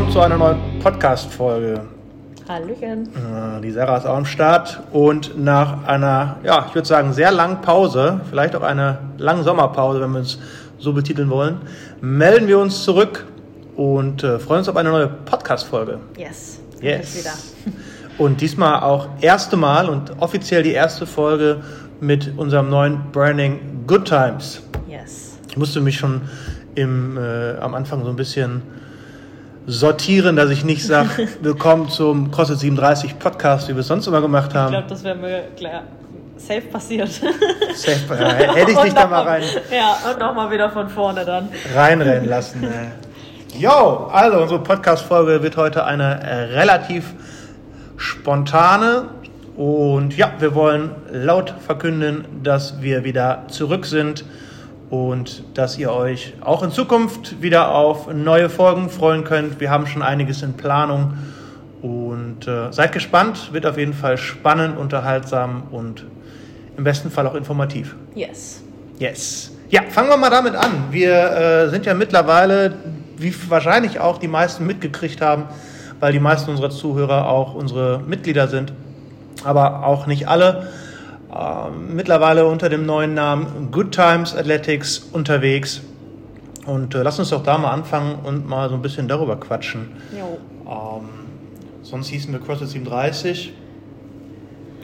willkommen zu einer neuen Podcast-Folge. Hallöchen. Äh, Die Sarah ist auch am Start und nach einer, ja, ich würde sagen, sehr langen Pause, vielleicht auch einer langen Sommerpause, wenn wir es so betiteln wollen, melden wir uns zurück und äh, freuen uns auf eine neue Podcast-Folge. Yes. Yes. Und diesmal auch erste Mal und offiziell die erste Folge mit unserem neuen Branding Good Times. Yes. Ich musste mich schon im, äh, am Anfang so ein bisschen sortieren, dass ich nicht sage, willkommen zum CrossFit 37 Podcast, wie wir es sonst immer gemacht Ich haben. glaube, das wäre mir klar safe passiert. Safe, ja, hätte ich dich da mal rein, Ja, und nochmal wieder von vorne dann. reinrennen lassen. Jo, also unsere Podcast-Folge wird heute eine äh, relativ spontane und ja, wir wollen laut verkünden, dass wir wieder zurück sind und dass ihr euch auch in Zukunft wieder auf neue Folgen freuen könnt. Wir haben schon einiges in Planung und äh, seid gespannt, wird auf jeden Fall spannend, unterhaltsam und im besten Fall auch informativ. Yes. Yes. Ja, fangen wir mal damit an. Wir äh, sind ja mittlerweile, wie wahrscheinlich auch die meisten mitgekriegt haben, weil die meisten unserer Zuhörer auch unsere Mitglieder sind, aber auch nicht alle, mittlerweile unter dem neuen Namen Good Times Athletics unterwegs. Und äh, lass uns doch da mal anfangen und mal so ein bisschen darüber quatschen. Jo. Ähm, sonst hießen wir CrossFit 37.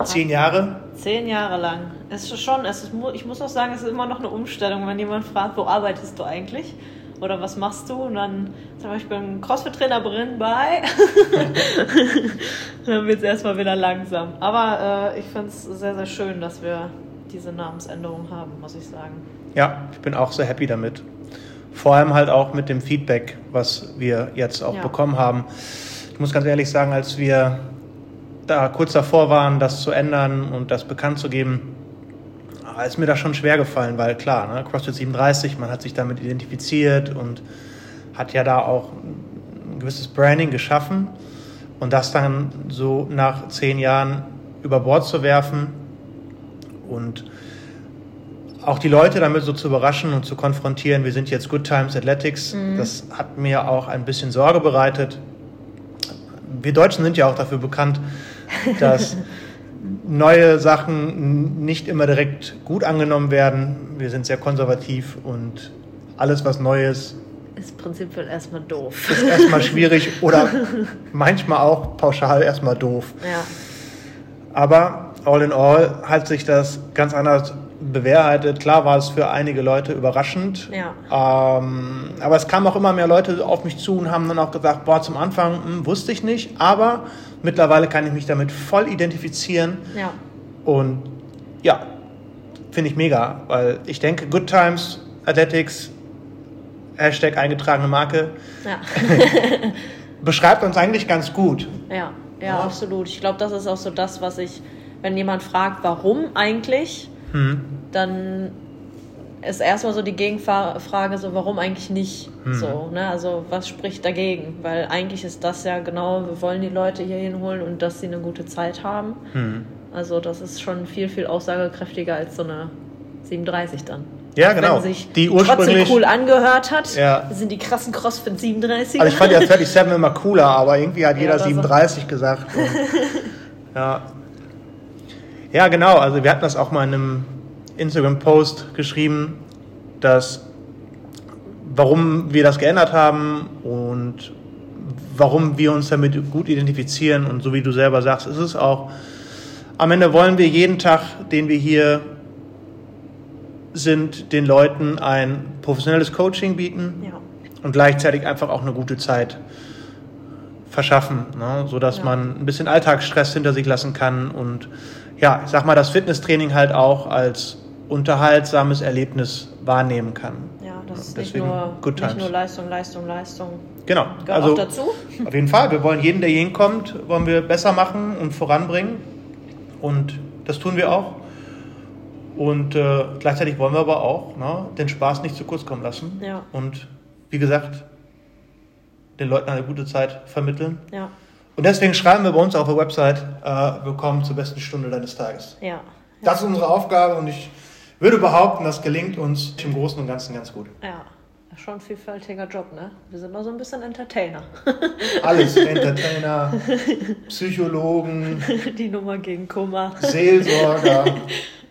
Zehn Jahre. Zehn Jahre lang. Es ist schon, es ist, ich muss auch sagen, es ist immer noch eine Umstellung, wenn jemand fragt, wo arbeitest du eigentlich? Oder was machst du? Und dann sag mal, ich bin Crossfit-Trainer Brin bei. dann wird es erstmal wieder langsam. Aber äh, ich finde es sehr, sehr schön, dass wir diese Namensänderung haben, muss ich sagen. Ja, ich bin auch sehr happy damit. Vor allem halt auch mit dem Feedback, was wir jetzt auch Ja. bekommen haben. Ich muss ganz ehrlich sagen, als wir da kurz davor waren, das zu ändern und das bekannt zu geben, ist mir das schon schwer gefallen, weil klar, ne, CrossFit 37, man hat sich damit identifiziert und hat ja da auch ein gewisses Branding geschaffen und das dann so nach zehn Jahren über Bord zu werfen und auch die Leute damit so zu überraschen und zu konfrontieren, wir sind jetzt Good Times Athletics, das hat mir auch ein bisschen Sorge bereitet. Wir Deutschen sind ja auch dafür bekannt, dass neue Sachen nicht immer direkt gut angenommen werden. Wir sind sehr konservativ und alles, was neu ist, Ist prinzipiell erstmal doof. ist erstmal schwierig oder manchmal auch pauschal erstmal doof. Ja. Aber all in all hat sich das ganz anders bewahrheitet. Klar war es für einige Leute überraschend. Ja. Ähm, aber es kamen auch immer mehr Leute auf mich zu und haben dann auch gesagt, boah, zum Anfang hm, wusste ich nicht, aber mittlerweile kann ich mich damit voll identifizieren. Ja. Und ja, finde ich mega, weil ich denke, Good Times Athletics, Hashtag eingetragene Marke, Ja. beschreibt uns eigentlich ganz gut. Ja, ja, Ja. absolut. Ich glaube, das ist auch so das, was ich, wenn jemand fragt, warum eigentlich, Hm. dann ist erstmal so die Gegenfrage, so warum eigentlich nicht? Hm. So, ne? Also was spricht dagegen? Weil eigentlich ist das ja genau, wir wollen die Leute hier hinholen und dass sie eine gute Zeit haben. Hm. Also das ist schon viel, viel aussagekräftiger als so eine 37 dann. Ja, genau. Wenn sich Die trotzdem ursprünglich- cool angehört hat, Ja. sind die krassen CrossFit 37. Also ich fand ja 37 immer cooler, aber irgendwie hat Ja, jeder das- 37 gesagt. Und, ja. Ja, genau. Also wir hatten das auch mal in einem Instagram-Post geschrieben, dass warum wir das geändert haben und warum wir uns damit gut identifizieren. Und so wie du selber sagst, ist es auch. Am Ende wollen wir jeden Tag, den wir hier sind, den Leuten ein professionelles Coaching bieten ja. und gleichzeitig einfach auch eine gute Zeit verschaffen, ne? sodass Ja. man ein bisschen Alltagsstress hinter sich lassen kann und ja, ich sag mal, das Fitnesstraining halt auch als unterhaltsames Erlebnis wahrnehmen kann. Ja, das ist Deswegen nicht nur, Good nicht nur Leistung, Leistung, Leistung. Genau, Gehört also auch dazu. auf jeden Fall. Wir wollen jeden, der hier hinkommt, wollen wir besser machen und voranbringen und das tun wir auch. Und äh, gleichzeitig wollen wir aber auch ne, den Spaß nicht zu kurz kommen lassen. Ja. Und wie gesagt, den Leuten eine gute Zeit vermitteln. Ja, Und deswegen schreiben wir bei uns auf der Website, äh, willkommen zur besten Stunde deines Tages. ja. Das ist unsere Aufgabe und ich würde behaupten, das gelingt uns im Großen und Ganzen ganz gut. Ja, Schon ein vielfältiger Job, ne? Wir sind noch so ein bisschen Entertainer. Alles. Entertainer, Psychologen, Die Nummer gegen Kummer. Seelsorger.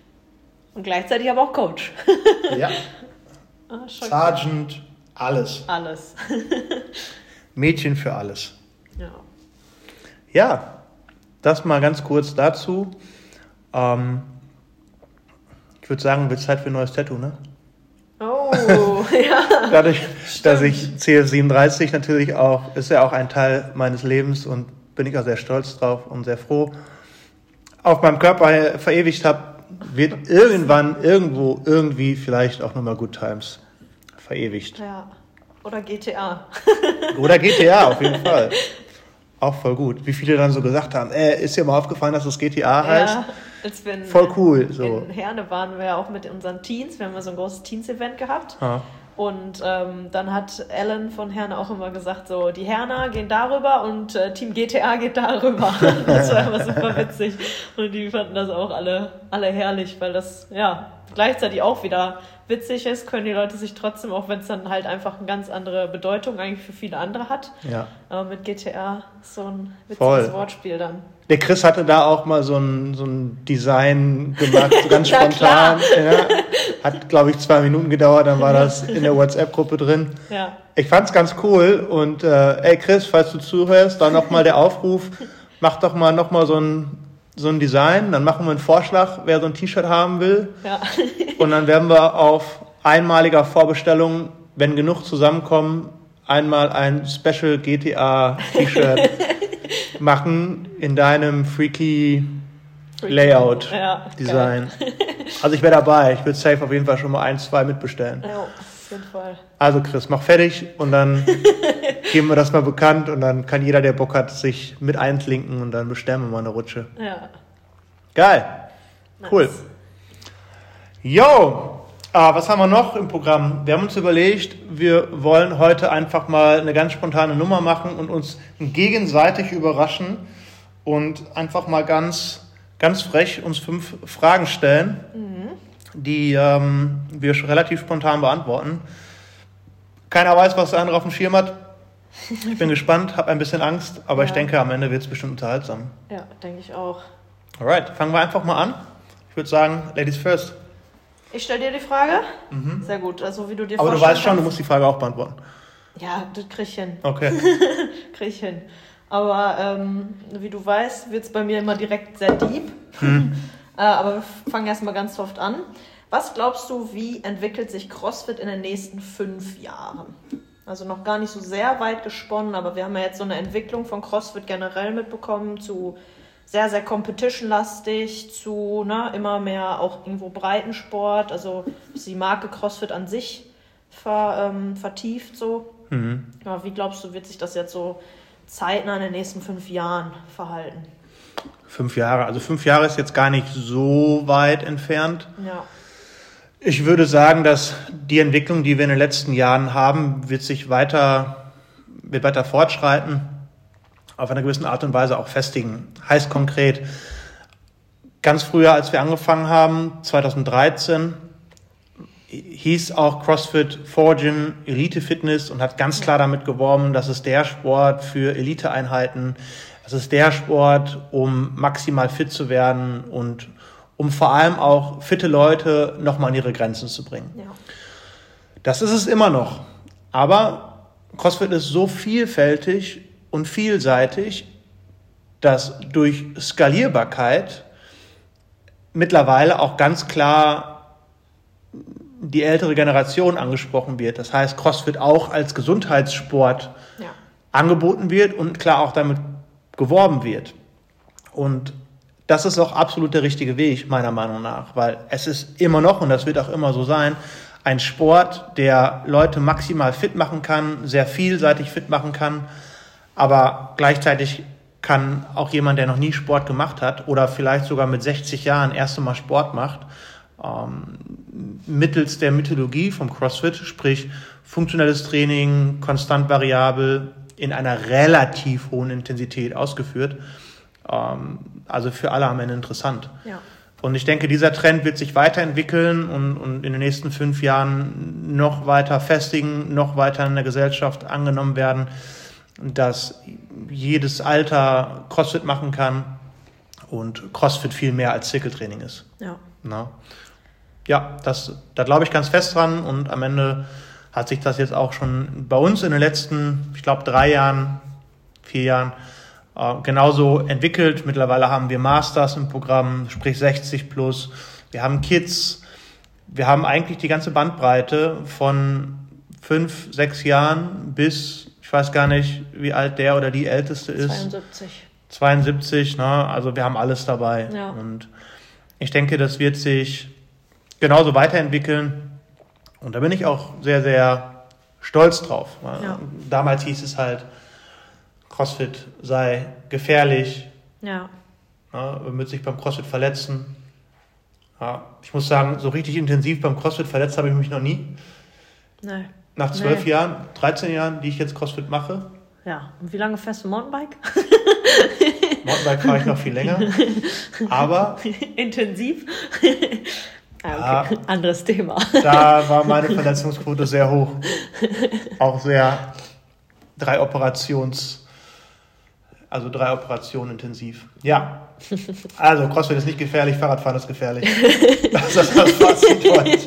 Und gleichzeitig aber auch Coach. Ja. Ah, Sergeant, alles. Alles. Mädchen für alles. Ja. Ja, das mal ganz kurz dazu. Ähm, ich würde sagen, wird Zeit für ein neues Tattoo, ne? Oh, ja. Dadurch, dass ich CF37 natürlich auch, ist ja auch ein Teil meines Lebens und bin ich auch sehr stolz drauf und sehr froh, auf meinem Körper verewigt habe, wird irgendwann, irgendwo, irgendwie vielleicht auch nochmal Good Times verewigt. ja. Oder GTA. Oder GTA auf jeden Fall. Auch voll gut. Wie viele dann so gesagt haben, äh, ist dir mal aufgefallen, dass das GTA heißt? Ja, als wir in, Voll cool, so. In Herne waren wir ja auch mit unseren Teens. Wir haben ja so ein großes Teens-Event gehabt. Ah. Und ähm, dann hat Alan von Herne auch immer gesagt, so, die Herner gehen darüber und äh, Team GTA geht darüber. das war immer super witzig. Und die fanden das auch alle, alle herrlich, weil das, ja, gleichzeitig auch wieder witzig ist, können die Leute sich trotzdem, auch wenn es dann halt einfach eine ganz andere Bedeutung eigentlich für viele andere hat. Ja. Aber mit GTA so ein witziges Voll. Wortspiel dann. Der Chris hatte da auch mal so ein, so ein Design gemacht, so ganz spontan. Ja. Hat, glaube ich, zwei Minuten gedauert, dann war das in der WhatsApp-Gruppe drin. Ja. Ich fand's ganz cool und äh, ey Chris, falls du zuhörst, dann nochmal der Aufruf, mach doch mal nochmal so ein, so ein Design, dann machen wir einen Vorschlag, wer so ein T-Shirt haben will Ja. und dann werden wir auf einmaliger Vorbestellung, wenn genug zusammenkommen, einmal ein Special GTA T-Shirt machen in deinem freaky Layout Ja, Design. Also ich wäre dabei, ich würde safe auf jeden Fall schon mal ein, zwei mitbestellen. Ja, Fall. Also Chris, mach fertig und dann geben wir das mal bekannt und dann kann jeder, der Bock hat, sich mit einklinken und dann bestellen wir mal eine Rutsche. Ja. Geil. Nice. Cool. Yo, ah, was haben wir noch im Programm? Wir haben uns überlegt, wir wollen heute einfach mal eine ganz spontane Nummer machen und uns gegenseitig überraschen und einfach mal ganz, ganz frech uns fünf Fragen stellen, die ähm, wir relativ spontan beantworten. Keiner weiß, was der andere auf dem Schirm hat. Ich bin gespannt, habe ein bisschen Angst, aber ich Ja. denke, am Ende wird es bestimmt unterhaltsam. Ja, denke ich auch. Alright, fangen wir einfach mal an. Ich würde sagen, Ladies first. Ich stelle dir die Frage. Sehr gut, also wie du dir Mhm. Aber du weißt schon, du musst die Frage auch beantworten. Ja, das krieg ich hin. Okay. Krieg ich hin. Aber ähm, wie du weißt, wird es bei mir immer direkt sehr deep. Hm. äh, aber wir fangen erstmal ganz soft an. Was glaubst du, wie entwickelt sich CrossFit in den nächsten fünf Jahren? Also noch gar nicht so sehr weit gesponnen, aber wir haben ja jetzt so eine Entwicklung von CrossFit generell mitbekommen zu sehr, sehr competition-lastig, zu ne, immer mehr auch irgendwo Breitensport, also die Marke CrossFit an sich ver, ähm, vertieft so. Mhm. Ja, wie glaubst du, wird sich das jetzt so zeitnah in den nächsten fünf Jahren verhalten? Fünf Jahre. Also fünf Jahre ist jetzt gar nicht so weit entfernt. Ja, Ich würde sagen, dass die Entwicklung, die wir in den letzten Jahren haben, wird sich weiter, wird weiter fortschreiten, auf einer gewissen Art und Weise auch festigen. Heißt konkret, ganz früher, als wir angefangen haben, 2013, hieß auch CrossFit Forgin Elite Fitness und hat ganz klar damit geworben, dass es der Sport für Eliteeinheiten, das ist der Sport, um maximal fit zu werden und um vor allem auch fitte Leute nochmal an ihre Grenzen zu bringen. ja, Das ist es immer noch. Aber CrossFit ist so vielfältig und vielseitig, dass durch Skalierbarkeit mittlerweile auch ganz klar die ältere Generation angesprochen wird. Das heißt, CrossFit auch als Gesundheitssport ja, angeboten wird und klar auch damit geworben wird. Und das ist auch absolut der richtige Weg, meiner Meinung nach, weil es ist immer noch, und das wird auch immer so sein, ein Sport, der Leute maximal fit machen kann, sehr vielseitig fit machen kann, aber gleichzeitig kann auch jemand, der noch nie Sport gemacht hat oder vielleicht sogar mit 60 Jahren erste Mal Sport macht, ähm, mittels der Mythologie vom CrossFit, sprich funktionelles Training, konstant variabel, in einer relativ hohen Intensität ausgeführt. Ähm, also für alle am Ende interessant. ja. Und ich denke, dieser Trend wird sich weiterentwickeln und, und in den nächsten fünf Jahren noch weiter festigen, noch weiter in der Gesellschaft angenommen werden, dass jedes Alter CrossFit machen kann und CrossFit viel mehr als Zirkeltraining ist. Ja. Na? Ja, das, da glaube ich ganz fest dran und am Ende hat sich das jetzt auch schon bei uns in den letzten, ich glaube, drei Jahren, vier Jahren äh, genauso entwickelt. Mittlerweile haben wir Masters im Programm, sprich 60 plus. Wir haben Kids. Wir haben eigentlich die ganze Bandbreite von fünf, sechs Jahren bis, ich weiß gar nicht, wie alt der oder die Älteste ist. 72. 72, ne? also wir haben alles dabei. Ja. Und ich denke, das wird sich genauso weiterentwickeln. Und da bin ich auch sehr, sehr stolz drauf. Ja. Damals hieß es halt, CrossFit sei gefährlich, Ja. ja, man wird sich beim CrossFit verletzen. Ja, ich muss sagen, so richtig intensiv beim CrossFit verletzt habe ich mich noch nie. Nee. Nach zwölf Nee. Jahren, 13 Jahren, die ich jetzt CrossFit mache. Ja. Und wie lange fährst du Mountainbike? Mountainbike fahre ich noch viel länger. Aber Intensiv? ah, okay. Ja. Anderes Thema. da war meine Verletzungsquote sehr hoch. Auch sehr drei Operations, also drei Operationen intensiv. Ja. Also CrossFit ist nicht gefährlich, Fahrradfahren ist gefährlich. Das ist das Fazit heute.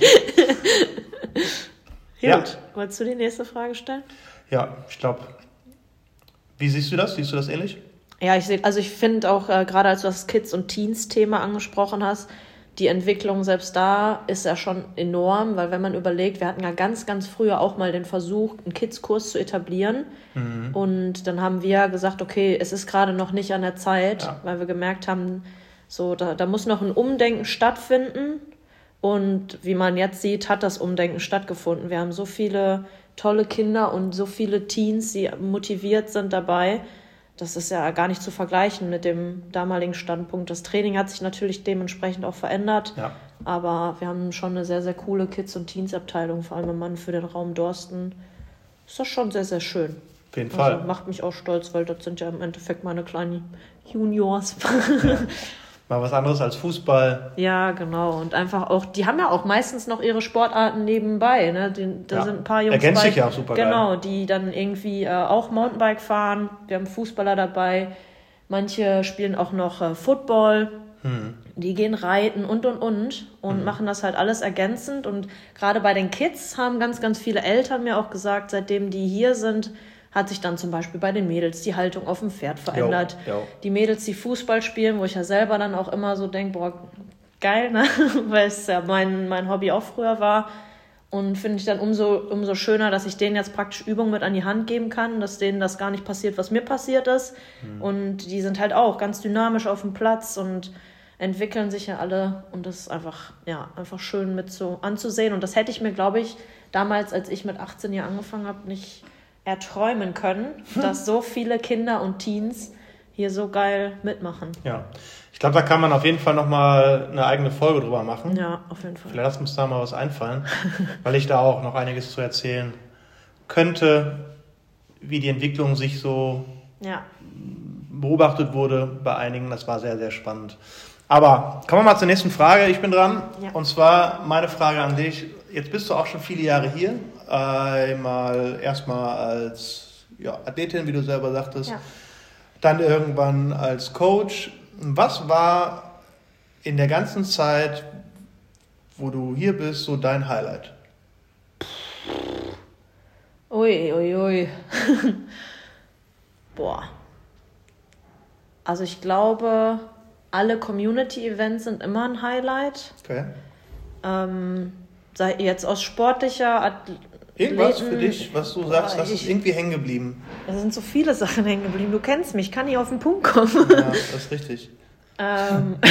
Ja. Gut. Wolltest du die nächste Frage stellen? Ja, ich glaube. Wie siehst du das? Siehst du das ähnlich? Ja, ich sehe, also ich finde auch, äh, gerade als du das Kids- und Teens-Thema angesprochen hast, die Entwicklung selbst da ist ja schon enorm, weil wenn man überlegt, wir hatten ja ganz, ganz früher auch mal den Versuch, einen Kids-Kurs zu etablieren. Und dann haben wir gesagt, okay, es ist gerade noch nicht an der Zeit, Ja. weil wir gemerkt haben, so, da, da muss noch ein Umdenken stattfinden. Und wie man jetzt sieht, hat das Umdenken stattgefunden. Wir haben so viele tolle Kinder und so viele Teens, die motiviert sind dabei. Das ist ja gar nicht zu vergleichen mit dem damaligen Standpunkt. Das Training hat sich natürlich dementsprechend auch verändert. Ja. Aber wir haben schon eine sehr, sehr coole Kids- und Teens-Abteilung, vor allem im Mann für den Raum Dorsten. Ist das schon sehr, sehr schön. Auf jeden Fall. Also macht mich auch stolz, weil das sind ja im Endeffekt meine kleinen Juniors. Mal was anderes als Fußball. ja, genau. Und einfach auch, die haben ja auch meistens noch ihre Sportarten nebenbei. Ne? Die, da Ja. sind ein paar Jungs Ergänzt sich ja auch super geil. Genau, die dann irgendwie äh, auch Mountainbike fahren. Wir haben Fußballer dabei. Manche spielen auch noch äh, Football. Hm. Die gehen reiten und und und und machen das halt alles ergänzend. Und gerade bei den Kids haben ganz, ganz viele Eltern mir auch gesagt, seitdem die hier sind, hat sich dann zum Beispiel bei den Mädels die Haltung auf dem Pferd verändert. Jo, jo. Die Mädels, die Fußball spielen, wo ich ja selber dann auch immer so denke, boah, geil, ne? Weil es ja mein, mein Hobby auch früher war. Und finde ich dann umso, umso schöner, dass ich denen jetzt praktisch Übungen mit an die Hand geben kann, dass denen das gar nicht passiert, was mir passiert ist. Und die sind halt auch ganz dynamisch auf dem Platz und entwickeln sich ja alle. Und das ist einfach, ja, einfach schön mit so anzusehen. Und das hätte ich mir, glaube ich, damals, als ich mit 18 Jahren angefangen habe, nicht erträumen können, dass so viele Kinder und Teens hier so geil mitmachen. Ja. Ich glaube, da kann man auf jeden Fall nochmal eine eigene Folge drüber machen. Ja, auf jeden Fall. Vielleicht lass uns da mal was einfallen, weil ich da auch noch einiges zu erzählen könnte, wie die Entwicklung sich so Ja. beobachtet wurde bei einigen. Das war sehr, sehr spannend. Aber kommen wir mal zur nächsten Frage. Ich bin dran. Ja. Und zwar meine Frage an dich. Jetzt bist du auch schon viele Jahre hier. Einmal erstmal als ja, Athletin, wie du selber sagtest. Ja. Dann irgendwann als Coach. Was war in der ganzen Zeit, wo du hier bist, so dein Highlight? Ui, ui, ui. Boah. Also ich glaube, alle Community-Events sind immer ein Highlight. Okay. Ähm, sei jetzt aus sportlicher Athleten. Irgendwas für dich, was du sagst, das ist irgendwie hängen geblieben. Da sind so viele Sachen hängen geblieben. Du kennst mich, ich kann nicht auf den Punkt kommen. Ja, das ist richtig. ähm,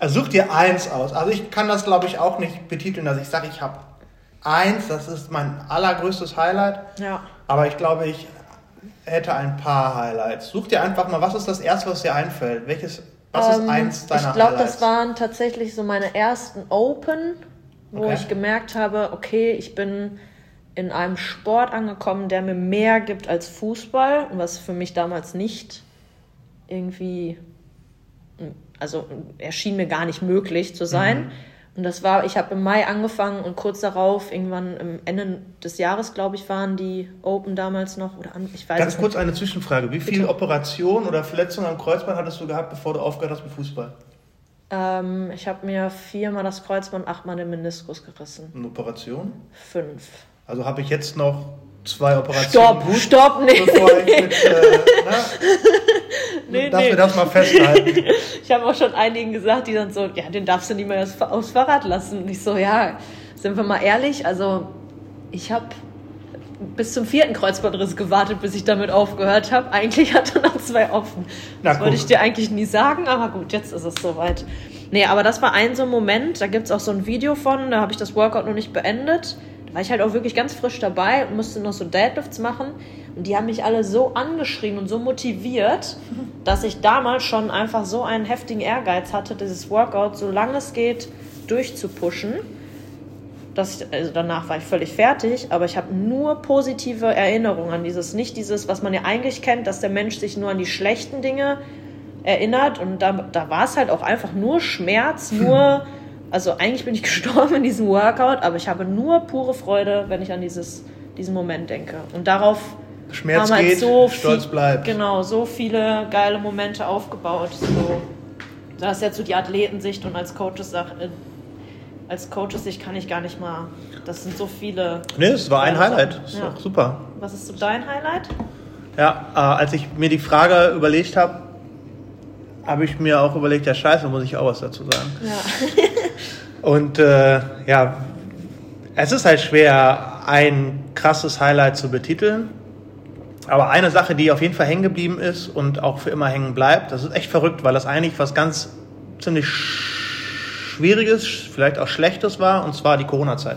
Also such dir eins aus. Also ich kann das, glaube ich, auch nicht betiteln, dass ich sage, ich habe eins, das ist mein allergrößtes Highlight. ja. Aber ich glaube, ich hätte ein paar Highlights. Such dir einfach mal, was ist das erste, was dir einfällt? Welches, was ist Ähm, eins deiner Ich glaube, das waren tatsächlich so meine ersten Open, wo Okay. ich gemerkt habe, okay, ich bin in einem Sport angekommen, der mir mehr gibt als Fußball, was für mich damals nicht irgendwie also erschien mir gar nicht möglich zu sein. Mhm. Und das war, ich habe im Mai angefangen und kurz darauf, irgendwann am Ende des Jahres, glaube ich, waren die Open damals noch. Oder an, ich weiß Ganz kurz nicht. eine Zwischenfrage. Wie viele Operationen oder Verletzungen am Kreuzband hattest du gehabt, bevor du aufgehört hast mit Fußball? Ähm, ich habe mir viermal das Kreuzband, achtmal den Meniskus gerissen. Eine Operation? Fünf. Also habe ich jetzt noch zwei Operationen. Stopp, stopp, nee. Bevor ich mit, äh, na, nee, darf nee. mir das mal festhalten. ich habe auch schon einigen gesagt, die dann so, ja, den darfst du nicht mehr aufs Fahrrad lassen. Und ich so, ja, sind wir mal ehrlich, also ich habe bis zum vierten Kreuzbandriss gewartet, bis ich damit aufgehört habe. Eigentlich hatte noch zwei offen. Na, das wollte ich dir eigentlich nie sagen, aber gut, jetzt ist es soweit. Nee, aber das war ein so ein Moment, da gibt es auch so ein Video von, da habe ich das Workout noch nicht beendet. Da war ich halt auch wirklich ganz frisch dabei und musste noch so Deadlifts machen. Und die haben mich alle so angeschrien und so motiviert, dass ich damals schon einfach so einen heftigen Ehrgeiz hatte, dieses Workout, solange es geht, durchzupushen. Das, also danach war ich völlig fertig, aber ich habe nur positive Erinnerungen an dieses, nicht dieses, was man ja eigentlich kennt, dass der Mensch sich nur an die schlechten Dinge erinnert und da, da war es halt auch einfach nur Schmerz, nur also eigentlich bin ich gestorben in diesem Workout, aber ich habe nur pure Freude, wenn ich an dieses, diesen Moment denke. Und darauf Schmerz haben halt geht, so stolz viel, bleibt. Genau, so viele geile Momente aufgebaut. So, das ist jetzt so die Athletensicht und als Coaches äh, als Coaches-Sicht kann ich gar nicht mal. Das sind so viele. Nee, es war ein Highlight. Das ist ja. super. Was ist so dein Highlight? Ja, äh, als ich mir die Frage überlegt habe, habe ich mir auch überlegt, ja scheiße, muss ich auch was dazu sagen. Ja. Und äh, ja, es ist halt schwer, ein krasses Highlight zu betiteln. Aber eine Sache, die auf jeden Fall hängen geblieben ist und auch für immer hängen bleibt, das ist echt verrückt, weil das eigentlich was ganz ziemlich Schwieriges, vielleicht auch Schlechtes war, und zwar die Corona-Zeit.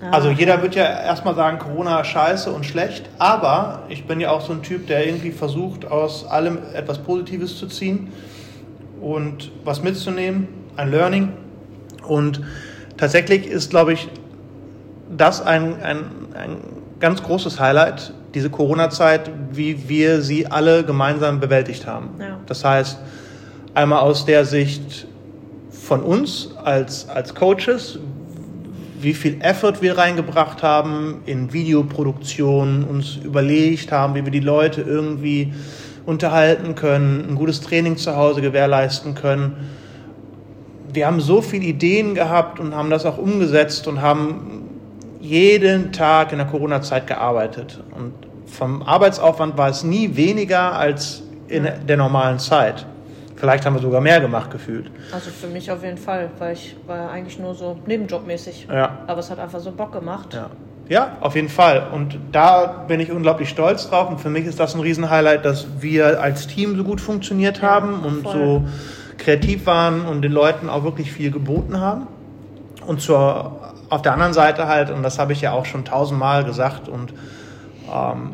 Ah. Also jeder wird ja erstmal sagen, Corona scheiße und schlecht, aber ich bin ja auch so ein Typ, der irgendwie versucht, aus allem etwas Positives zu ziehen und was mitzunehmen, ein Learning. Und tatsächlich ist, glaube ich, das ein, ein, ein ganz großes Highlight, diese Corona-Zeit, wie wir sie alle gemeinsam bewältigt haben. Ja. Das heißt, einmal aus der Sicht von uns als, als Coaches, wie viel Effort wir reingebracht haben in Videoproduktion, uns überlegt haben, wie wir die Leute irgendwie unterhalten können, ein gutes Training zu Hause gewährleisten können wir haben so viele Ideen gehabt und haben das auch umgesetzt und haben jeden Tag in der Corona-Zeit gearbeitet. Und vom Arbeitsaufwand war es nie weniger als in der normalen Zeit. Vielleicht haben wir sogar mehr gemacht gefühlt. Also für mich auf jeden Fall, weil ich war ja eigentlich nur so nebenjobmäßig. Ja. Aber es hat einfach so Bock gemacht. Ja. Ja, auf jeden Fall. Und da bin ich unglaublich stolz drauf. Und für mich ist das ein Riesenhighlight, dass wir als Team so gut funktioniert haben ja, und voll. so kreativ waren und den Leuten auch wirklich viel geboten haben. Und zur, auf der anderen Seite halt, und das habe ich ja auch schon tausendmal gesagt und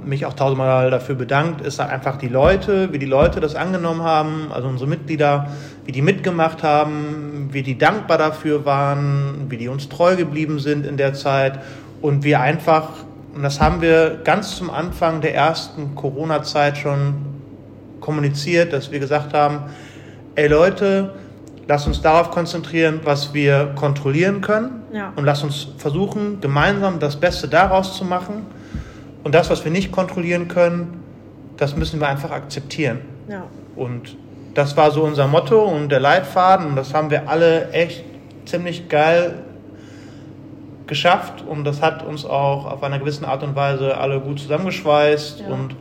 mich auch tausendmal dafür bedankt, ist halt einfach die Leute, wie die Leute das angenommen haben, also unsere Mitglieder, wie die mitgemacht haben, wie die dankbar dafür waren, wie die uns treu geblieben sind in der Zeit und wir einfach, und das haben wir ganz zum Anfang der ersten Corona-Zeit schon kommuniziert, dass wir gesagt haben, ey Leute, lass uns darauf konzentrieren, was wir kontrollieren können ja. und lass uns versuchen, gemeinsam das Beste daraus zu machen. Und das, was wir nicht kontrollieren können, das müssen wir einfach akzeptieren. Ja. Und das war so unser Motto und der Leitfaden und das haben wir alle echt ziemlich geil geschafft und das hat uns auch auf einer gewissen Art und Weise alle gut zusammengeschweißt ja. und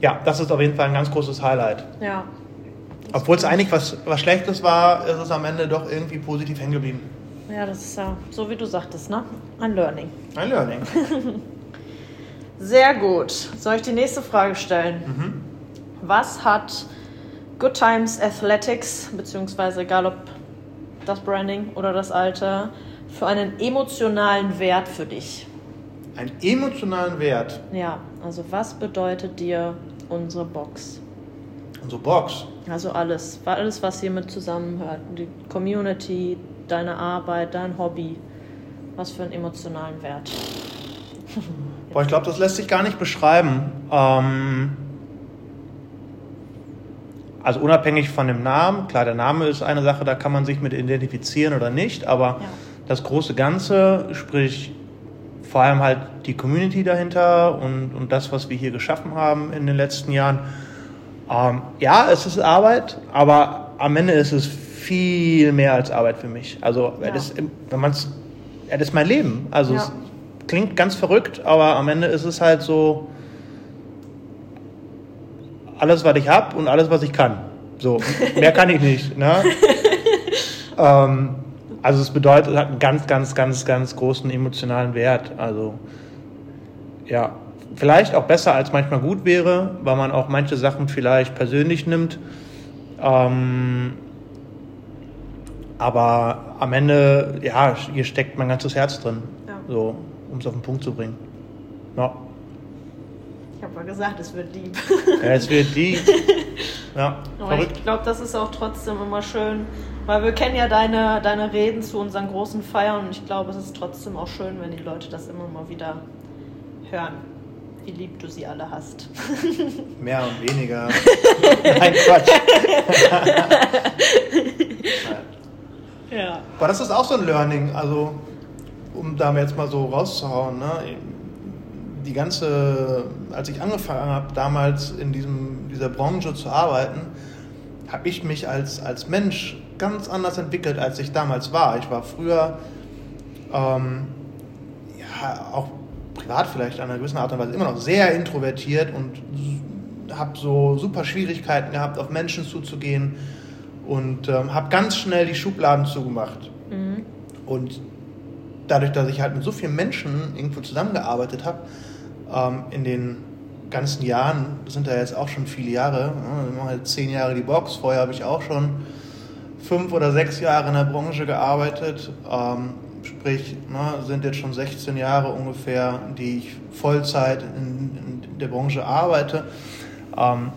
ja, das ist auf jeden Fall ein ganz großes Highlight. Ja, obwohl es eigentlich was, was Schlechtes war, ist es am Ende doch irgendwie positiv hängen geblieben. Ja, das ist ja so, wie du sagtest, ne? Ein Learning. Ein Learning. Sehr gut. Soll ich die nächste Frage stellen? Mhm. Was hat Good Times Athletics, beziehungsweise egal ob das Branding oder das Alte, für einen emotionalen Wert für dich? Einen emotionalen Wert? Ja, also was bedeutet dir unsere Box? Unsere Box? Also alles, alles, was hier mit zusammenhört. Die Community, deine Arbeit, dein Hobby. Was für einen emotionalen Wert. Boah, ich glaube, das lässt sich gar nicht beschreiben. Ähm also unabhängig von dem Namen, klar, der Name ist eine Sache, da kann man sich mit identifizieren oder nicht, aber Ja. das große Ganze, sprich vor allem halt die Community dahinter und, und das, was wir hier geschaffen haben in den letzten Jahren. Ähm, ja, es ist Arbeit, aber am Ende ist es viel mehr als Arbeit für mich. Also, Ja. das, wenn man es, das ist mein Leben. Also, Ja. es klingt ganz verrückt, aber am Ende ist es halt so, alles, was ich habe und alles, was ich kann. So, mehr kann ich nicht. Ne? ähm, also es bedeutet, es hat einen ganz, ganz, ganz, ganz großen emotionalen Wert. Also ja, vielleicht auch besser als manchmal gut wäre, weil man auch manche Sachen vielleicht persönlich nimmt. Ähm, aber am Ende, ja, hier steckt mein ganzes Herz drin, Ja. so, um es auf den Punkt zu bringen. Ja, Ich habe mal gesagt, es wird lieb. ja es wird die. Ja, Aber verrückt. ich glaube, das ist auch trotzdem immer schön, weil wir kennen ja deine, deine Reden zu unseren großen Feiern und ich glaube, es ist trotzdem auch schön, wenn die Leute das immer mal wieder hören, wie lieb du sie alle hast. Mehr und weniger. Nein, Quatsch. Ja. Aber das ist auch so ein Learning, also um da jetzt mal so rauszuhauen, ne? die ganze, als ich angefangen habe, damals in diesem, dieser Branche zu arbeiten, habe ich mich als, als Mensch ganz anders entwickelt, als ich damals war. Ich war früher, ähm, ja, auch privat vielleicht an einer gewissen Art und Weise immer noch sehr introvertiert und habe so super Schwierigkeiten gehabt, auf Menschen zuzugehen und ähm, habe ganz schnell die Schubladen zugemacht. Mhm. Und dadurch, dass ich halt mit so vielen Menschen irgendwo zusammengearbeitet habe, ähm, in den ganzen Jahren, das sind ja jetzt auch schon viele Jahre, ne, wir machen jetzt zehn Jahre die Box, vorher habe ich auch schon fünf oder sechs Jahre in der Branche gearbeitet, ähm, sprich, ne, sind jetzt schon 16 Jahre ungefähr, die ich Vollzeit in, in der Branche arbeite. Ähm,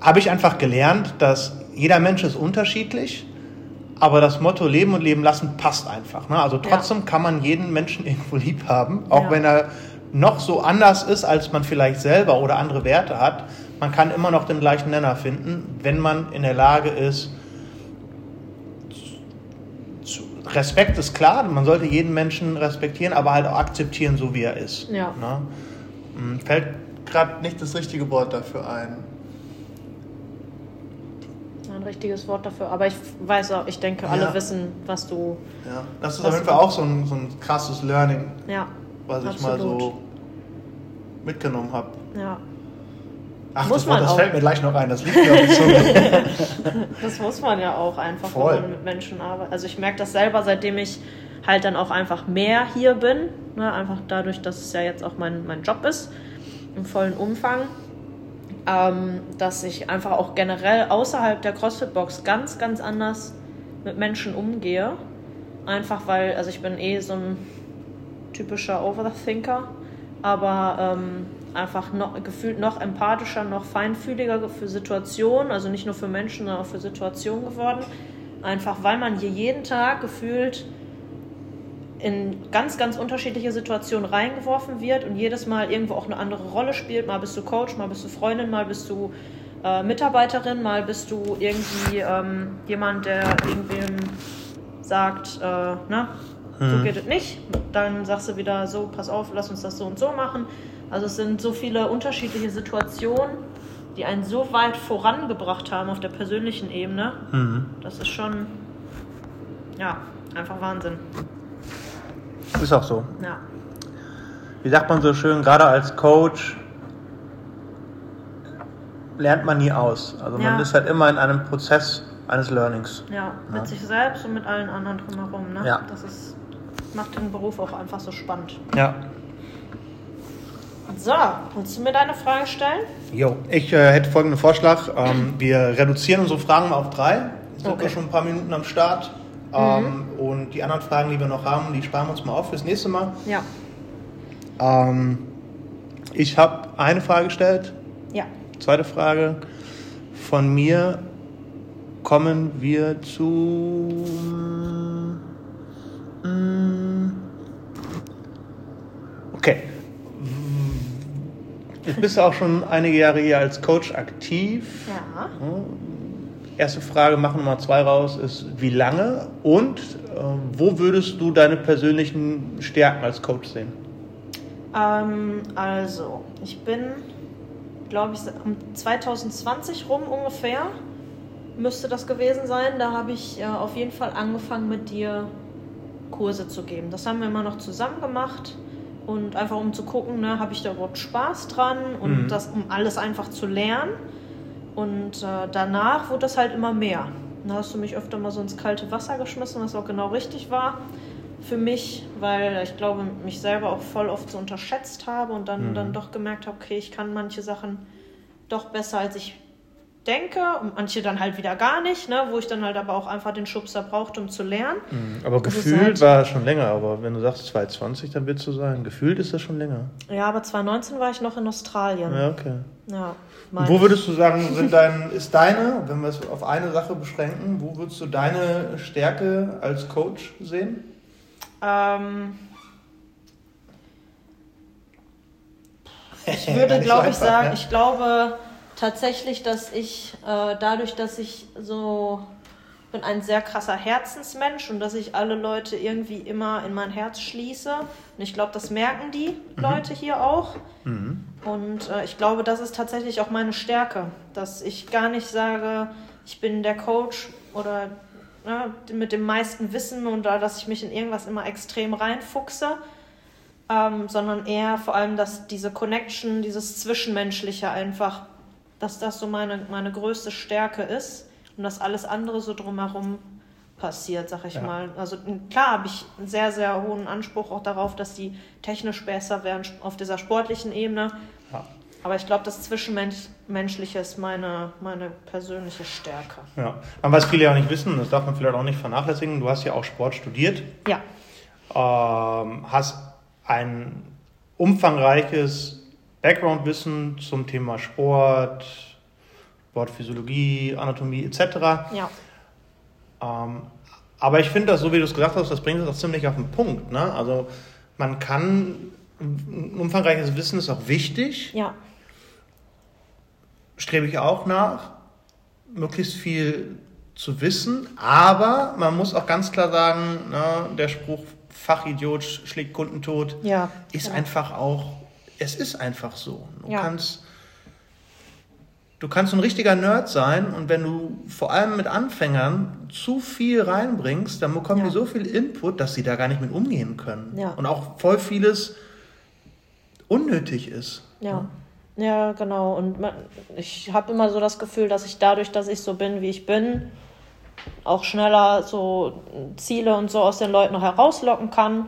habe ich einfach gelernt, dass jeder Mensch ist unterschiedlich, aber das Motto Leben und Leben lassen passt einfach. Ne? Also trotzdem kann man jeden Menschen irgendwo lieb haben, auch Ja. wenn er noch so anders ist, als man vielleicht selber oder andere Werte hat. Man kann immer noch den gleichen Nenner finden, wenn man in der Lage ist, Respekt ist klar, man sollte jeden Menschen respektieren, aber halt auch akzeptieren, so wie er ist. Ja. Ne? Hm, Fällt gerade nicht das richtige Wort dafür ein. Ein richtiges Wort dafür. Aber ich weiß auch, ich denke, alle Ja. wissen, was du. Ja, das ist auf jeden Fall auch so ein, so ein krasses Learning, Ja. was ich mal Absolut. so mitgenommen habe. Ja. Ach, Muss das, Wort, man das auch. fällt mir gleich noch ein, das liegt mir auf der Zunge. Das muss man ja auch einfach, Voll. wenn man mit Menschen arbeitet. Also ich merke das selber, seitdem ich halt dann auch einfach mehr hier bin. Ne? Einfach dadurch, dass es ja jetzt auch mein, mein Job ist, im vollen Umfang. Ähm, dass ich einfach auch generell außerhalb der CrossFit-Box ganz, ganz anders mit Menschen umgehe. Einfach weil, also ich bin eh so ein typischer Overthinker, aber ähm, einfach noch, gefühlt noch empathischer, noch feinfühliger für Situationen, also nicht nur für Menschen, sondern auch für Situationen geworden. Einfach weil man hier jeden Tag gefühlt in ganz, ganz unterschiedliche Situationen reingeworfen wird und jedes Mal irgendwo auch eine andere Rolle spielt. Mal bist du Coach, mal bist du Freundin, mal bist du äh, Mitarbeiterin, mal bist du irgendwie ähm, jemand, der irgendwem sagt, äh, na, so geht es nicht. Dann sagst du wieder so, pass auf, lass uns das so und so machen. Also es sind so viele unterschiedliche Situationen, die einen so weit vorangebracht haben auf der persönlichen Ebene. mhm. Das ist schon, ja, einfach Wahnsinn. Ist auch so. Ja, Wie sagt man so schön, gerade als Coach lernt man nie aus. Also man Ja. ist halt immer in einem Prozess eines Learnings. ja, mit Ja. sich selbst und mit allen anderen drumherum. Ne? Ja. Das ist, macht den Beruf auch einfach so spannend. Ja. So, willst du mir deine Frage stellen? Jo, ich äh, hätte folgenden Vorschlag. Ähm, wir reduzieren unsere Fragen mal auf drei. Jetzt sind Okay. wir schon ein paar Minuten am Start. Ähm, und die anderen Fragen, die wir noch haben, die sparen wir uns mal auf fürs nächste Mal. Ja. Ähm, ich habe eine Frage gestellt. Ja. Zweite Frage. Von mir kommen wir zu. mm, Okay. Jetzt bist du auch schon einige Jahre hier als Coach aktiv. Ja. Erste Frage, machen wir mal zwei raus, ist wie lange und äh, wo würdest du deine persönlichen Stärken als Coach sehen? Ähm, also, ich bin, glaube ich, um 2020 rum ungefähr müsste das gewesen sein. Da habe ich äh, auf jeden Fall angefangen mit dir Kurse zu geben. Das haben wir immer noch zusammen gemacht und einfach um zu gucken, ne, habe ich da überhaupt Spaß dran und Mhm. das, um alles einfach zu lernen. Und äh, danach wurde das halt immer mehr. Da hast du mich öfter mal so ins kalte Wasser geschmissen, was auch genau richtig war für mich, weil ich glaube, mich selber auch voll oft so unterschätzt habe und dann, Mhm. dann doch gemerkt habe, okay, ich kann manche Sachen doch besser, als ich denke und manche dann halt wieder gar nicht, ne, wo ich dann halt aber auch einfach den Schubser brauchte, um zu lernen. Aber Das gefühlt halt- war es schon länger, aber wenn du sagst 2020, dann wird es so sein. Gefühlt ist das schon länger. Ja, aber 2019 war ich noch in Australien. Ja, okay. Ja, wo würdest du sagen, sind dein, ist deine, wenn wir es auf eine Sache beschränken, wo würdest du deine Stärke als Coach sehen? Ähm, ich würde, glaube ich, sagen, ich glaube tatsächlich, dass ich äh, dadurch, dass ich so bin ein sehr krasser Herzensmensch und dass ich alle Leute irgendwie immer in mein Herz schließe. Und ich glaube, das merken die Leute hier auch. Mhm. Und äh, ich glaube, das ist tatsächlich auch meine Stärke, dass ich gar nicht sage, ich bin der Coach oder ne, mit dem meisten Wissen und da, dass ich mich in irgendwas immer extrem reinfuchse, ähm, sondern eher vor allem, dass diese Connection, dieses Zwischenmenschliche einfach, dass das so meine, meine größte Stärke ist und dass alles andere so drumherum passiert, sag ich Ja. mal. Also klar habe ich einen sehr, sehr hohen Anspruch auch darauf, dass die technisch besser werden auf dieser sportlichen Ebene. Ja. Aber ich glaube, das Zwischenmenschliche ist meine, meine persönliche Stärke. Ja. Aber was viele ja nicht wissen, das darf man vielleicht auch nicht vernachlässigen, du hast ja auch Sport studiert, Ja, ähm, hast ein umfangreiches Background-Wissen zum Thema Sport, Sportphysiologie, Anatomie etc. ja, Ähm, aber ich finde das, so wie du es gesagt hast, das bringt es auch ziemlich auf den Punkt. Ne? Also man kann, ein umfangreiches Wissen ist auch wichtig, ja, strebe ich auch nach, möglichst viel zu wissen, aber man muss auch ganz klar sagen, ne, der Spruch Fachidiot schlägt Kunden tot ja. ist ja. einfach auch, es ist einfach so. Du Ja. kannst du kannst ein richtiger Nerd sein und wenn du vor allem mit Anfängern zu viel reinbringst, dann bekommen Ja. die so viel Input, dass sie da gar nicht mit umgehen können. Ja. Und auch voll vieles unnötig ist. Ja, ja, genau. Und man, ich habe immer so das Gefühl, dass ich dadurch, dass ich so bin, wie ich bin, auch schneller so Ziele und so aus den Leuten noch herauslocken kann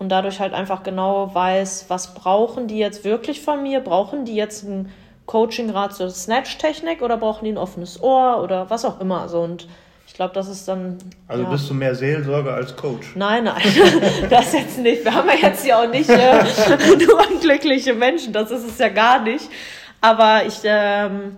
und dadurch halt einfach genau weiß, was brauchen die jetzt wirklich von mir? Brauchen die jetzt ein Coaching-Rat zur Snatch-Technik oder brauchen die ein offenes Ohr oder was auch immer? So und ich glaube, das ist dann. Also ja. bist du mehr Seelsorger als Coach. Nein, nein, das jetzt nicht. Wir haben ja jetzt ja auch nicht äh, nur unglückliche Menschen, das ist es ja gar nicht. Aber ich, ähm,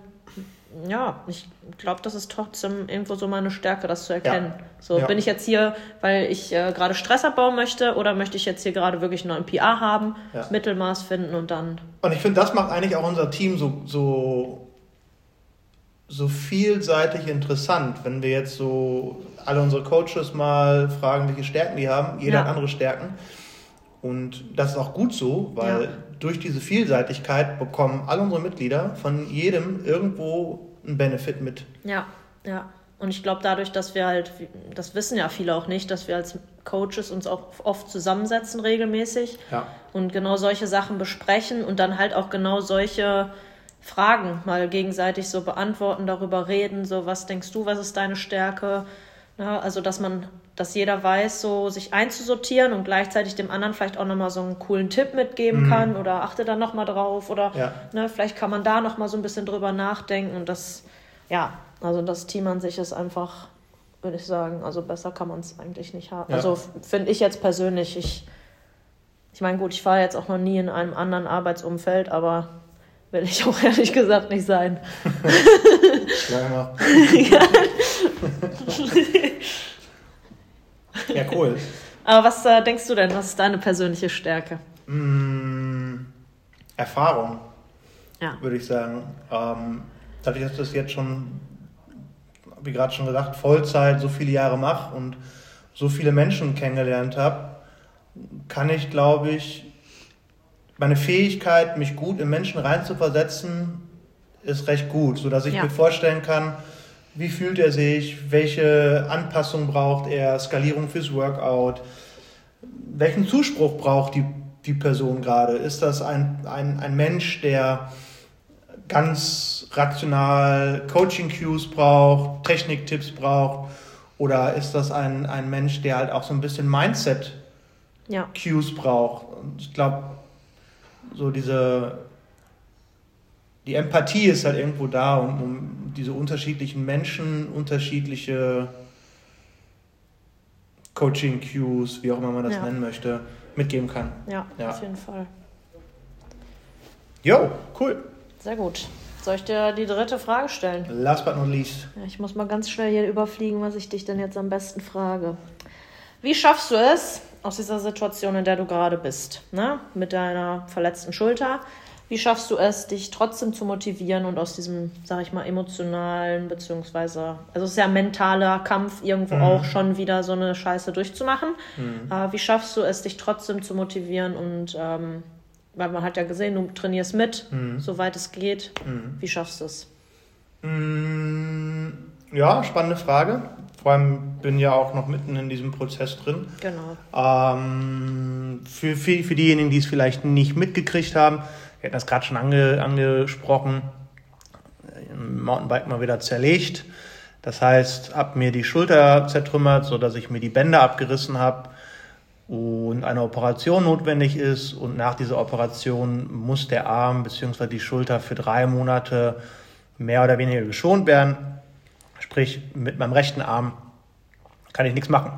ja, ich glaube, das ist trotzdem irgendwo so meine Stärke, das zu erkennen. So, Ja. bin ich jetzt hier, weil ich äh, gerade Stress abbauen möchte oder möchte ich jetzt hier gerade wirklich einen neuen PR haben, Ja. Mittelmaß finden und dann, Und ich finde, das macht eigentlich auch unser Team so, so, so vielseitig interessant. Wenn wir jetzt so alle unsere Coaches mal fragen, welche Stärken die haben, jeder Ja. hat andere Stärken. Und das ist auch gut so, weil Ja. durch diese Vielseitigkeit bekommen alle unsere Mitglieder von jedem irgendwo einen Benefit mit. ja, ja. Und ich glaube, dadurch, dass wir halt, das wissen ja viele auch nicht, dass wir als Coaches uns auch oft zusammensetzen regelmäßig Ja. und genau solche Sachen besprechen und dann halt auch genau solche Fragen mal gegenseitig so beantworten, darüber reden, so was denkst du, was ist deine Stärke? Ja, also dass man, dass jeder weiß, so sich einzusortieren und gleichzeitig dem anderen vielleicht auch nochmal so einen coolen Tipp mitgeben Mhm. kann oder achte da nochmal drauf oder Ja. ne, vielleicht kann man da nochmal so ein bisschen drüber nachdenken und das, ja, also das Team an sich ist einfach, würde ich sagen, also besser kann man es eigentlich nicht haben. Ja. Also finde ich jetzt persönlich, ich ich meine, gut, ich war jetzt auch noch nie in einem anderen Arbeitsumfeld, aber will ich auch ehrlich gesagt nicht sein. Schlag mal. ja, cool. Aber was äh, denkst du denn, was ist deine persönliche Stärke? Mm, Erfahrung. ja. würde ich sagen. Ähm, dadurch, dass ich das jetzt schon, wie gerade schon gesagt, Vollzeit so viele Jahre mache und so viele Menschen kennengelernt habe, kann ich, glaube ich, meine Fähigkeit, mich gut in Menschen reinzuversetzen, ist recht gut, sodass ich ja. mir vorstellen kann, wie fühlt er sich, welche Anpassung braucht er, Skalierung fürs Workout, welchen Zuspruch braucht die, die Person gerade. Ist das ein, ein, ein Mensch, der ganz rational Coaching-Cues braucht, Techniktipps braucht, oder ist das ein, ein Mensch, der halt auch so ein bisschen Mindset-Cues ja. braucht? Und ich glaube, so diese die Empathie ist halt irgendwo da, um, um diese unterschiedlichen Menschen, unterschiedliche Coaching-Cues, wie auch immer man das ja. nennen möchte, mitgeben kann. Ja, ja, auf jeden Fall. Jo, cool. Sehr gut. Soll ich dir die dritte Frage stellen? Last but not least. Ja, ich muss mal ganz schnell hier überfliegen, was ich dich denn jetzt am besten frage. Wie schaffst du es aus dieser Situation, in der du gerade bist, ne? mit deiner verletzten Schulter, wie schaffst du es, dich trotzdem zu motivieren und aus diesem, sag ich mal, emotionalen, beziehungsweise, also es ist ja ein mentaler Kampf, irgendwo mhm. auch schon wieder so eine Scheiße durchzumachen. Mhm. Äh, wie schaffst du es, dich trotzdem zu motivieren und, ähm, weil man hat ja gesehen, du trainierst mit, mhm. soweit es geht. Mhm. Wie schaffst du es? Mm, ja, spannende Frage. Vor allem bin ja auch noch mitten in diesem Prozess drin. Genau. Ähm, für, für, für diejenigen, die es vielleicht nicht mitgekriegt haben, wir hatten das gerade schon ange, angesprochen, Mountainbike mal wieder zerlegt. Das heißt, habe mir die Schulter zertrümmert, sodass ich mir die Bänder abgerissen habe und eine Operation notwendig ist. Und nach dieser Operation muss der Arm bzw. die Schulter für drei Monate mehr oder weniger geschont werden. Sprich, mit meinem rechten Arm kann ich nichts machen.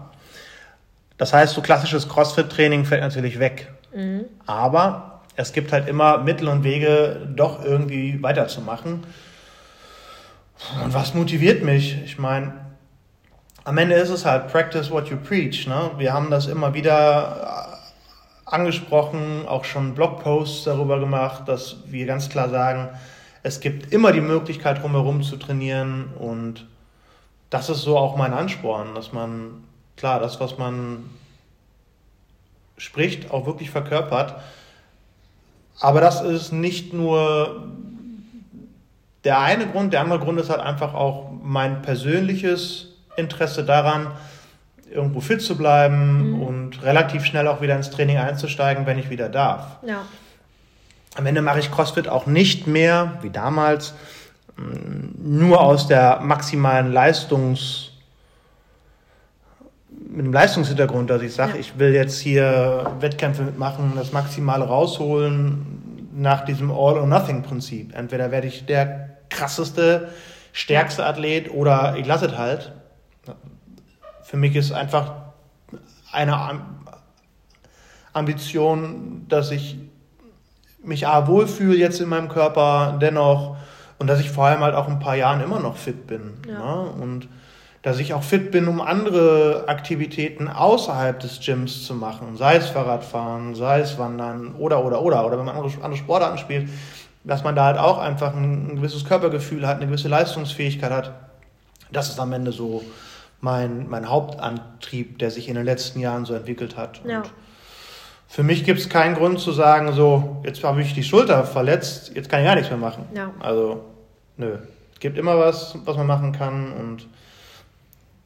Das heißt, so klassisches CrossFit-Training fällt natürlich weg. Mhm. Aber es gibt halt immer Mittel und Wege, doch irgendwie weiterzumachen. Und was motiviert mich? Ich meine, am Ende ist es halt practice what you preach. Ne? Wir haben das immer wieder äh, angesprochen, auch schon Blogposts darüber gemacht, dass wir ganz klar sagen, es gibt immer die Möglichkeit, drumherum zu trainieren und das ist so auch mein Ansporn, dass man, klar, das, was man spricht, auch wirklich verkörpert. Aber das ist nicht nur der eine Grund. Der andere Grund ist halt einfach auch mein persönliches Interesse daran, irgendwo fit zu bleiben mhm. und relativ schnell auch wieder ins Training einzusteigen, wenn ich wieder darf. Ja. Am Ende mache ich CrossFit auch nicht mehr, wie damals, nur aus der maximalen Leistungs- mit dem Leistungshintergrund, dass ich sage, ja. ich will jetzt hier Wettkämpfe mitmachen, das Maximale rausholen nach diesem All-or-Nothing-Prinzip. Entweder werde ich der krasseste, stärkste Athlet oder ich lasse es halt. Für mich ist einfach eine Ambition, dass ich mich A, wohlfühle jetzt in meinem Körper, dennoch und dass ich vor allem halt auch ein paar Jahren immer noch fit bin. Ja. Ne? Und dass ich auch fit bin, um andere Aktivitäten außerhalb des Gyms zu machen, sei es Fahrradfahren, sei es Wandern oder, oder, oder, oder wenn man andere, andere Sportarten spielt, dass man da halt auch einfach ein, ein gewisses Körpergefühl hat, eine gewisse Leistungsfähigkeit hat. Das ist am Ende so mein, mein Hauptantrieb, der sich in den letzten Jahren so entwickelt hat. Ja. Und für mich gibt es keinen Grund zu sagen, so, jetzt habe ich die Schulter verletzt, jetzt kann ich gar nichts mehr machen. Ja. Also, nö. Es gibt immer was, was man machen kann und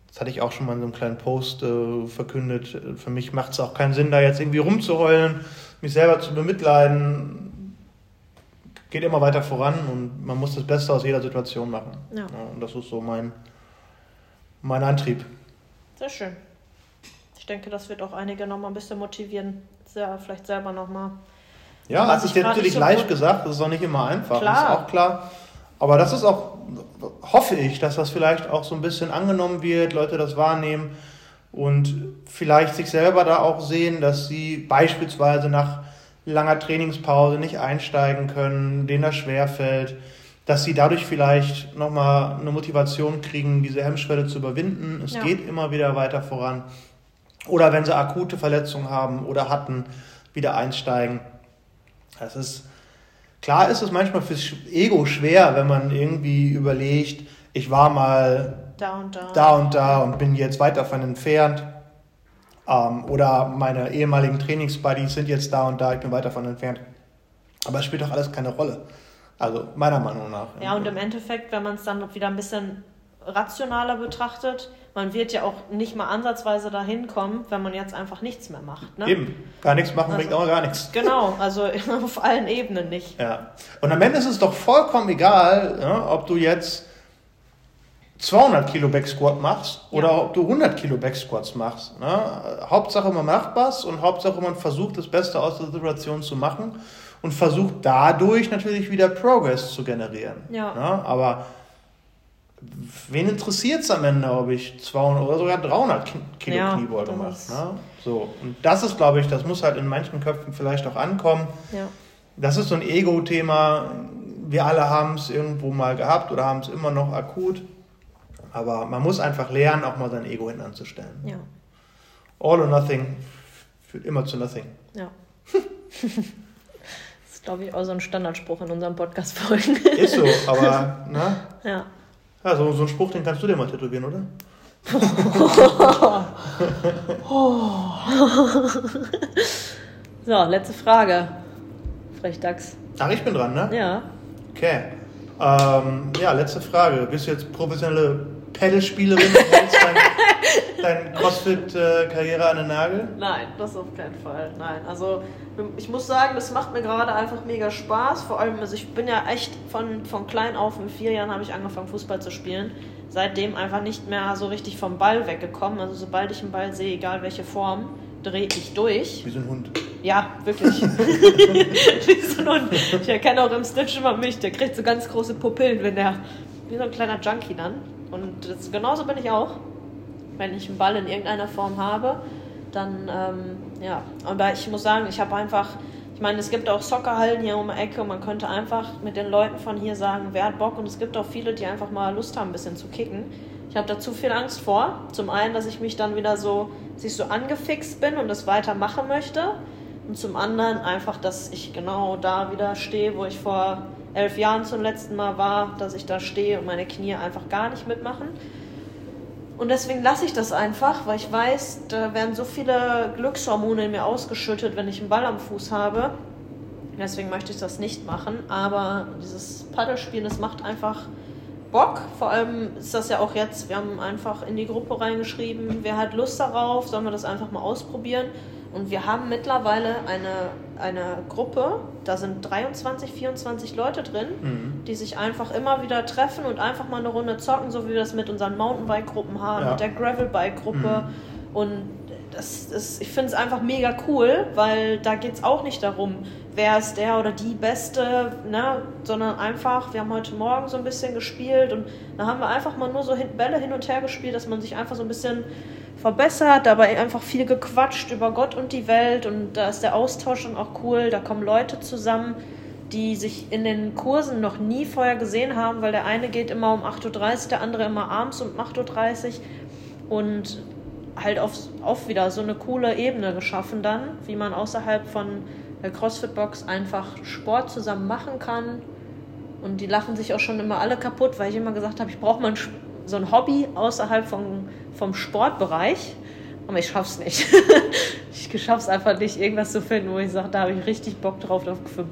das hatte ich auch schon mal in so einem kleinen Post äh, verkündet. Für mich macht es auch keinen Sinn, da jetzt irgendwie rumzuheulen, mich selber zu bemitleiden. Geht immer weiter voran und man muss das Beste aus jeder Situation machen. Ja. ja und das ist so mein, mein Antrieb. Sehr schön. Ich denke, das wird auch einige nochmal ein bisschen motivieren, sehr, vielleicht selber nochmal. Ja, das ist jetzt natürlich so leicht gesagt, das ist auch nicht immer einfach. Klar. Das ist auch klar. Aber das ist auch, hoffe ich, dass das vielleicht auch so ein bisschen angenommen wird, Leute das wahrnehmen und vielleicht sich selber da auch sehen, dass sie beispielsweise nach langer Trainingspause nicht einsteigen können, denen das schwerfällt, dass sie dadurch vielleicht nochmal eine Motivation kriegen, diese Hemmschwelle zu überwinden. Es ja. geht immer wieder weiter voran. Oder wenn sie akute Verletzungen haben oder hatten, wieder einsteigen. Das ist Klar ist es manchmal fürs Ego schwer, wenn man irgendwie überlegt, ich war mal Da und da. da und da und bin jetzt weit davon entfernt. Ähm, oder meine ehemaligen Trainingsbuddies sind jetzt da und da, ich bin weit davon entfernt. Aber es spielt doch alles keine Rolle. Also meiner Meinung nach. Ja, und im Endeffekt, wenn man es dann wieder ein bisschen rationaler betrachtet, man wird ja auch nicht mal ansatzweise dahin kommen, wenn man jetzt einfach nichts mehr macht. Ne? Eben, gar nichts machen bringt Also- auch gar nichts. Genau, also auf allen Ebenen nicht. Ja. Und am Ende ist es doch vollkommen egal, ja, ob du jetzt 200 Kilo Back Squat machst oder Ja. ob du 100 Kilo Back Squats machst. Ne? Hauptsache man macht was und Hauptsache man versucht das Beste aus der Situation zu machen und versucht dadurch natürlich wieder Progress zu generieren. Ja. Ne? Aber wen interessiert es am Ende, ob ich 200 oder sogar 300 Ki- Kilo Ja, Kniebeuge mache? Ne? So. Und das ist, glaube ich, das muss halt in manchen Köpfen vielleicht auch ankommen. Ja. Das ist so ein Ego-Thema. Wir alle haben es irgendwo mal gehabt oder haben es immer noch akut. Aber man muss einfach lernen, auch mal sein Ego hinten anzustellen. Ja. All or nothing führt immer zu nothing. Ja. das ist, glaube ich, auch so ein Standardspruch in unseren Podcast-Folgen. Ist so, aber ne? ja. Ja, so, so einen Spruch, den kannst du dir mal tätowieren, oder? So, letzte Frage. Frechdachs. Ach, ich bin dran, ne? Ja. Okay. Ähm, ja, letzte Frage. Bist du jetzt professionelle Pedalspielerin und hältst dein, dein Crossfit-Karriere an den Nagel? Nein, das auf keinen Fall. Nein, also ich muss sagen, das macht mir gerade einfach mega Spaß. Vor allem, also ich bin ja echt von, von klein auf, mit vier Jahren habe ich angefangen Fußball zu spielen. Seitdem einfach nicht mehr so richtig vom Ball weggekommen. Also sobald ich einen Ball sehe, egal welche Form, drehe ich durch. Wie so ein Hund. Ja, wirklich. wie so ein Hund. Ich erkenne auch im Stitch immer mich. Der kriegt so ganz große Pupillen, wenn der wie so ein kleiner Junkie dann. Und das, genauso bin ich auch. Wenn ich einen Ball in irgendeiner Form habe, dann ähm, ja. Aber ich muss sagen, ich habe einfach. Ich meine, es gibt auch Soccerhallen hier um die Ecke und man könnte einfach mit den Leuten von hier sagen, wer hat Bock und es gibt auch viele, die einfach mal Lust haben, ein bisschen zu kicken. Ich habe da zu viel Angst vor. Zum einen, dass ich mich dann wieder so, dass ich so angefixt bin und das weitermachen möchte. Und zum anderen einfach, dass ich genau da wieder stehe, wo ich vor elf Jahren zum letzten Mal war, dass ich da stehe und meine Knie einfach gar nicht mitmachen. Und deswegen lasse ich das einfach, weil ich weiß, da werden so viele Glückshormone in mir ausgeschüttet, wenn ich einen Ball am Fuß habe. Deswegen möchte ich das nicht machen. Aber dieses Paddelspielen, das macht einfach Bock. Vor allem ist das ja auch jetzt, wir haben einfach in die Gruppe reingeschrieben, wer hat Lust darauf, sollen wir das einfach mal ausprobieren. Und wir haben mittlerweile eine, eine Gruppe, da sind 23, 24 Leute drin, Mhm. die sich einfach immer wieder treffen und einfach mal eine Runde zocken, so wie wir das mit unseren Mountainbike-Gruppen haben, Ja. mit der Gravelbike-Gruppe. Und das ist, ich finde es einfach mega cool, weil da geht es auch nicht darum, wer ist der oder die Beste, ne? sondern einfach, wir haben heute Morgen so ein bisschen gespielt und da haben wir einfach mal nur so Bälle hin und her gespielt, dass man sich einfach so ein bisschen verbessert, dabei einfach viel gequatscht über Gott und die Welt und da ist der Austausch dann auch cool, da kommen Leute zusammen, die sich in den Kursen noch nie vorher gesehen haben, weil der eine geht immer um 8.30 Uhr, der andere immer abends um 8.30 Uhr und halt auf, auf wieder so eine coole Ebene geschaffen dann, wie man außerhalb von der CrossFit-Box einfach Sport zusammen machen kann. Und die lachen sich auch schon immer alle kaputt, weil ich immer gesagt habe, ich brauche mal ein, Sch- so ein Hobby außerhalb vom, vom Sportbereich. Aber ich schaff's nicht. ich schaff's einfach nicht, irgendwas zu finden, wo ich sage, da habe ich richtig Bock drauf. Dafür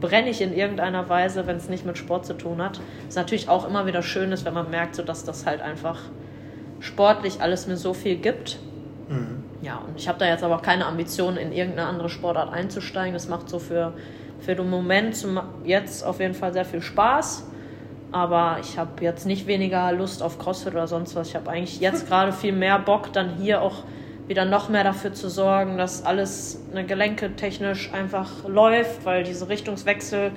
brenne ich in irgendeiner Weise, wenn es nicht mit Sport zu tun hat. Was natürlich auch immer wieder schön ist, wenn man merkt, so dass das halt einfach sportlich alles mir so viel gibt. Mhm. Ja, und ich habe da jetzt aber keine Ambition, in irgendeine andere Sportart einzusteigen. Das macht so für, für den Moment zum, jetzt auf jeden Fall sehr viel Spaß. Aber ich habe jetzt nicht weniger Lust auf CrossFit oder sonst was. Ich habe eigentlich jetzt gerade viel mehr Bock, dann hier auch wieder noch mehr dafür zu sorgen, dass alles eine Gelenke technisch einfach läuft, weil diese Richtungswechsel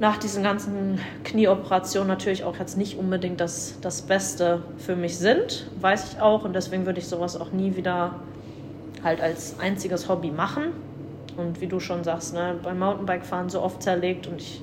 nach diesen ganzen Knieoperationen natürlich auch jetzt nicht unbedingt das, das Beste für mich sind, weiß ich auch. Und deswegen würde ich sowas auch nie wieder halt als einziges Hobby machen. Und wie du schon sagst, ne, beim Mountainbike-Fahren so oft zerlegt und ich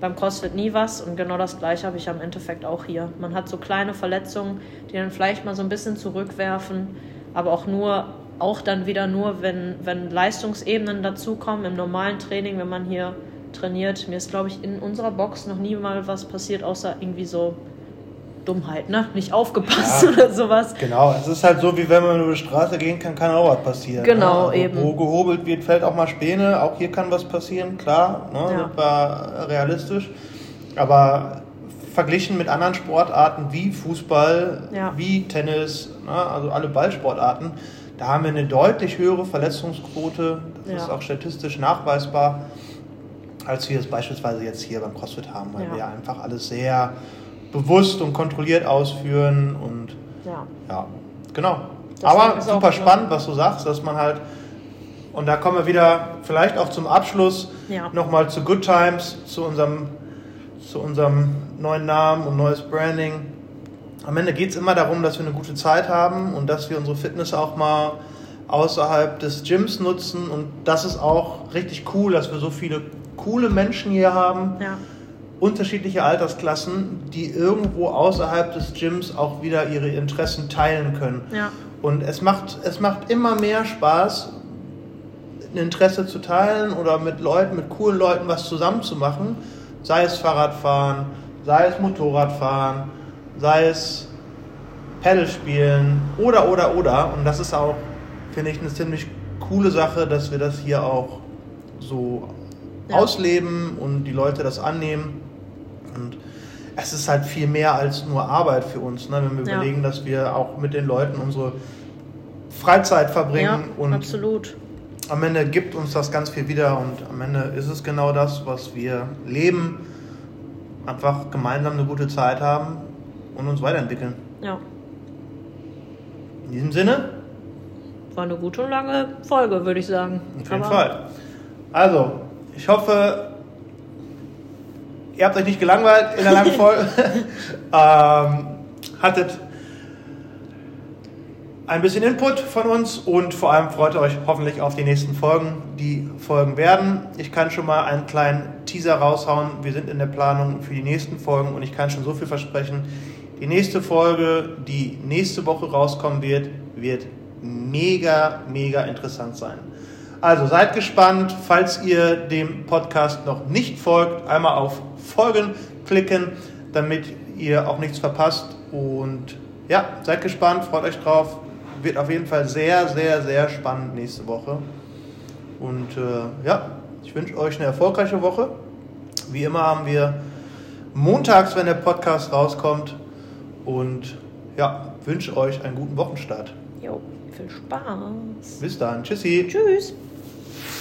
beim CrossFit nie was. Und genau das gleiche habe ich am Endeffekt auch hier. Man hat so kleine Verletzungen, die dann vielleicht mal so ein bisschen zurückwerfen, aber auch nur, auch dann wieder nur, wenn, wenn Leistungsebenen dazukommen im normalen Training, wenn man hier trainiert. Mir ist, glaube ich, in unserer Box noch nie mal was passiert, außer irgendwie so Dummheit, ne? Nicht aufgepasst Ja. oder sowas. Genau, es ist halt so, wie wenn man über die Straße gehen kann, kann auch was passieren. Genau, ne? also, eben. Wo gehobelt wird, fällt auch mal Späne. Auch hier kann was passieren, klar. Ne? Ja. Das war realistisch. Aber verglichen mit anderen Sportarten wie Fußball, Ja. wie Tennis, ne? also alle Ballsportarten, da haben wir eine deutlich höhere Verletzungsquote. Das ist auch statistisch nachweisbar, als wir es beispielsweise jetzt hier beim CrossFit haben, weil wir einfach alles sehr bewusst und kontrolliert ausführen und Ja. ja, genau. Deswegen Aber super spannend, was du sagst, dass man halt, und da kommen wir wieder vielleicht auch zum Abschluss Ja. nochmal zu Good Times, zu unserem, zu unserem neuen Namen und neues Branding. Am Ende geht es immer darum, dass wir eine gute Zeit haben und dass wir unsere Fitness auch mal außerhalb des Gyms nutzen. Und das ist auch richtig cool, dass wir so viele coole Menschen hier haben Ja. Unterschiedliche Altersklassen, die irgendwo außerhalb des Gyms auch wieder ihre Interessen teilen können. Ja. Und es macht, es macht immer mehr Spaß, ein Interesse zu teilen oder mit Leuten, mit coolen Leuten was zusammen zu machen. Sei es Fahrradfahren, sei es Motorradfahren, sei es Pedal spielen oder, oder, oder. Und das ist auch, finde ich, eine ziemlich coole Sache, dass wir das hier auch so Ja. ausleben und die Leute das annehmen. Es ist halt viel mehr als nur Arbeit für uns, ne? wenn wir Ja. überlegen, dass wir auch mit den Leuten unsere Freizeit Ja, verbringen und absolut. am Ende gibt uns das ganz viel wieder und am Ende ist es genau das, was wir leben. Einfach gemeinsam eine gute Zeit haben und uns weiterentwickeln. Ja. In diesem Sinne, War eine gute und lange Folge, würde ich sagen. auf jeden Aber- Fall. Also, ich hoffe, ihr habt euch nicht gelangweilt in der langen Folge. ähm, hattet ein bisschen Input von uns und vor allem freut ihr euch hoffentlich auf die nächsten Folgen, die folgen werden. Ich kann schon mal einen kleinen Teaser raushauen. Wir sind in der Planung für die nächsten Folgen und ich kann schon so viel versprechen. Die nächste Folge, die nächste Woche rauskommen wird, wird mega, mega interessant sein. Also seid gespannt, falls ihr dem Podcast noch nicht folgt, einmal auf Folgen klicken, damit ihr auch nichts verpasst. Und ja, seid gespannt, freut euch drauf. Wird auf jeden Fall sehr, sehr, sehr spannend nächste Woche. Und äh, ja, ich wünsche euch eine erfolgreiche Woche. Wie immer haben wir montags, wenn der Podcast rauskommt. Und ja, wünsche euch einen guten Wochenstart. Jo, viel Spaß. Bis dann. Tschüssi. Tschüss.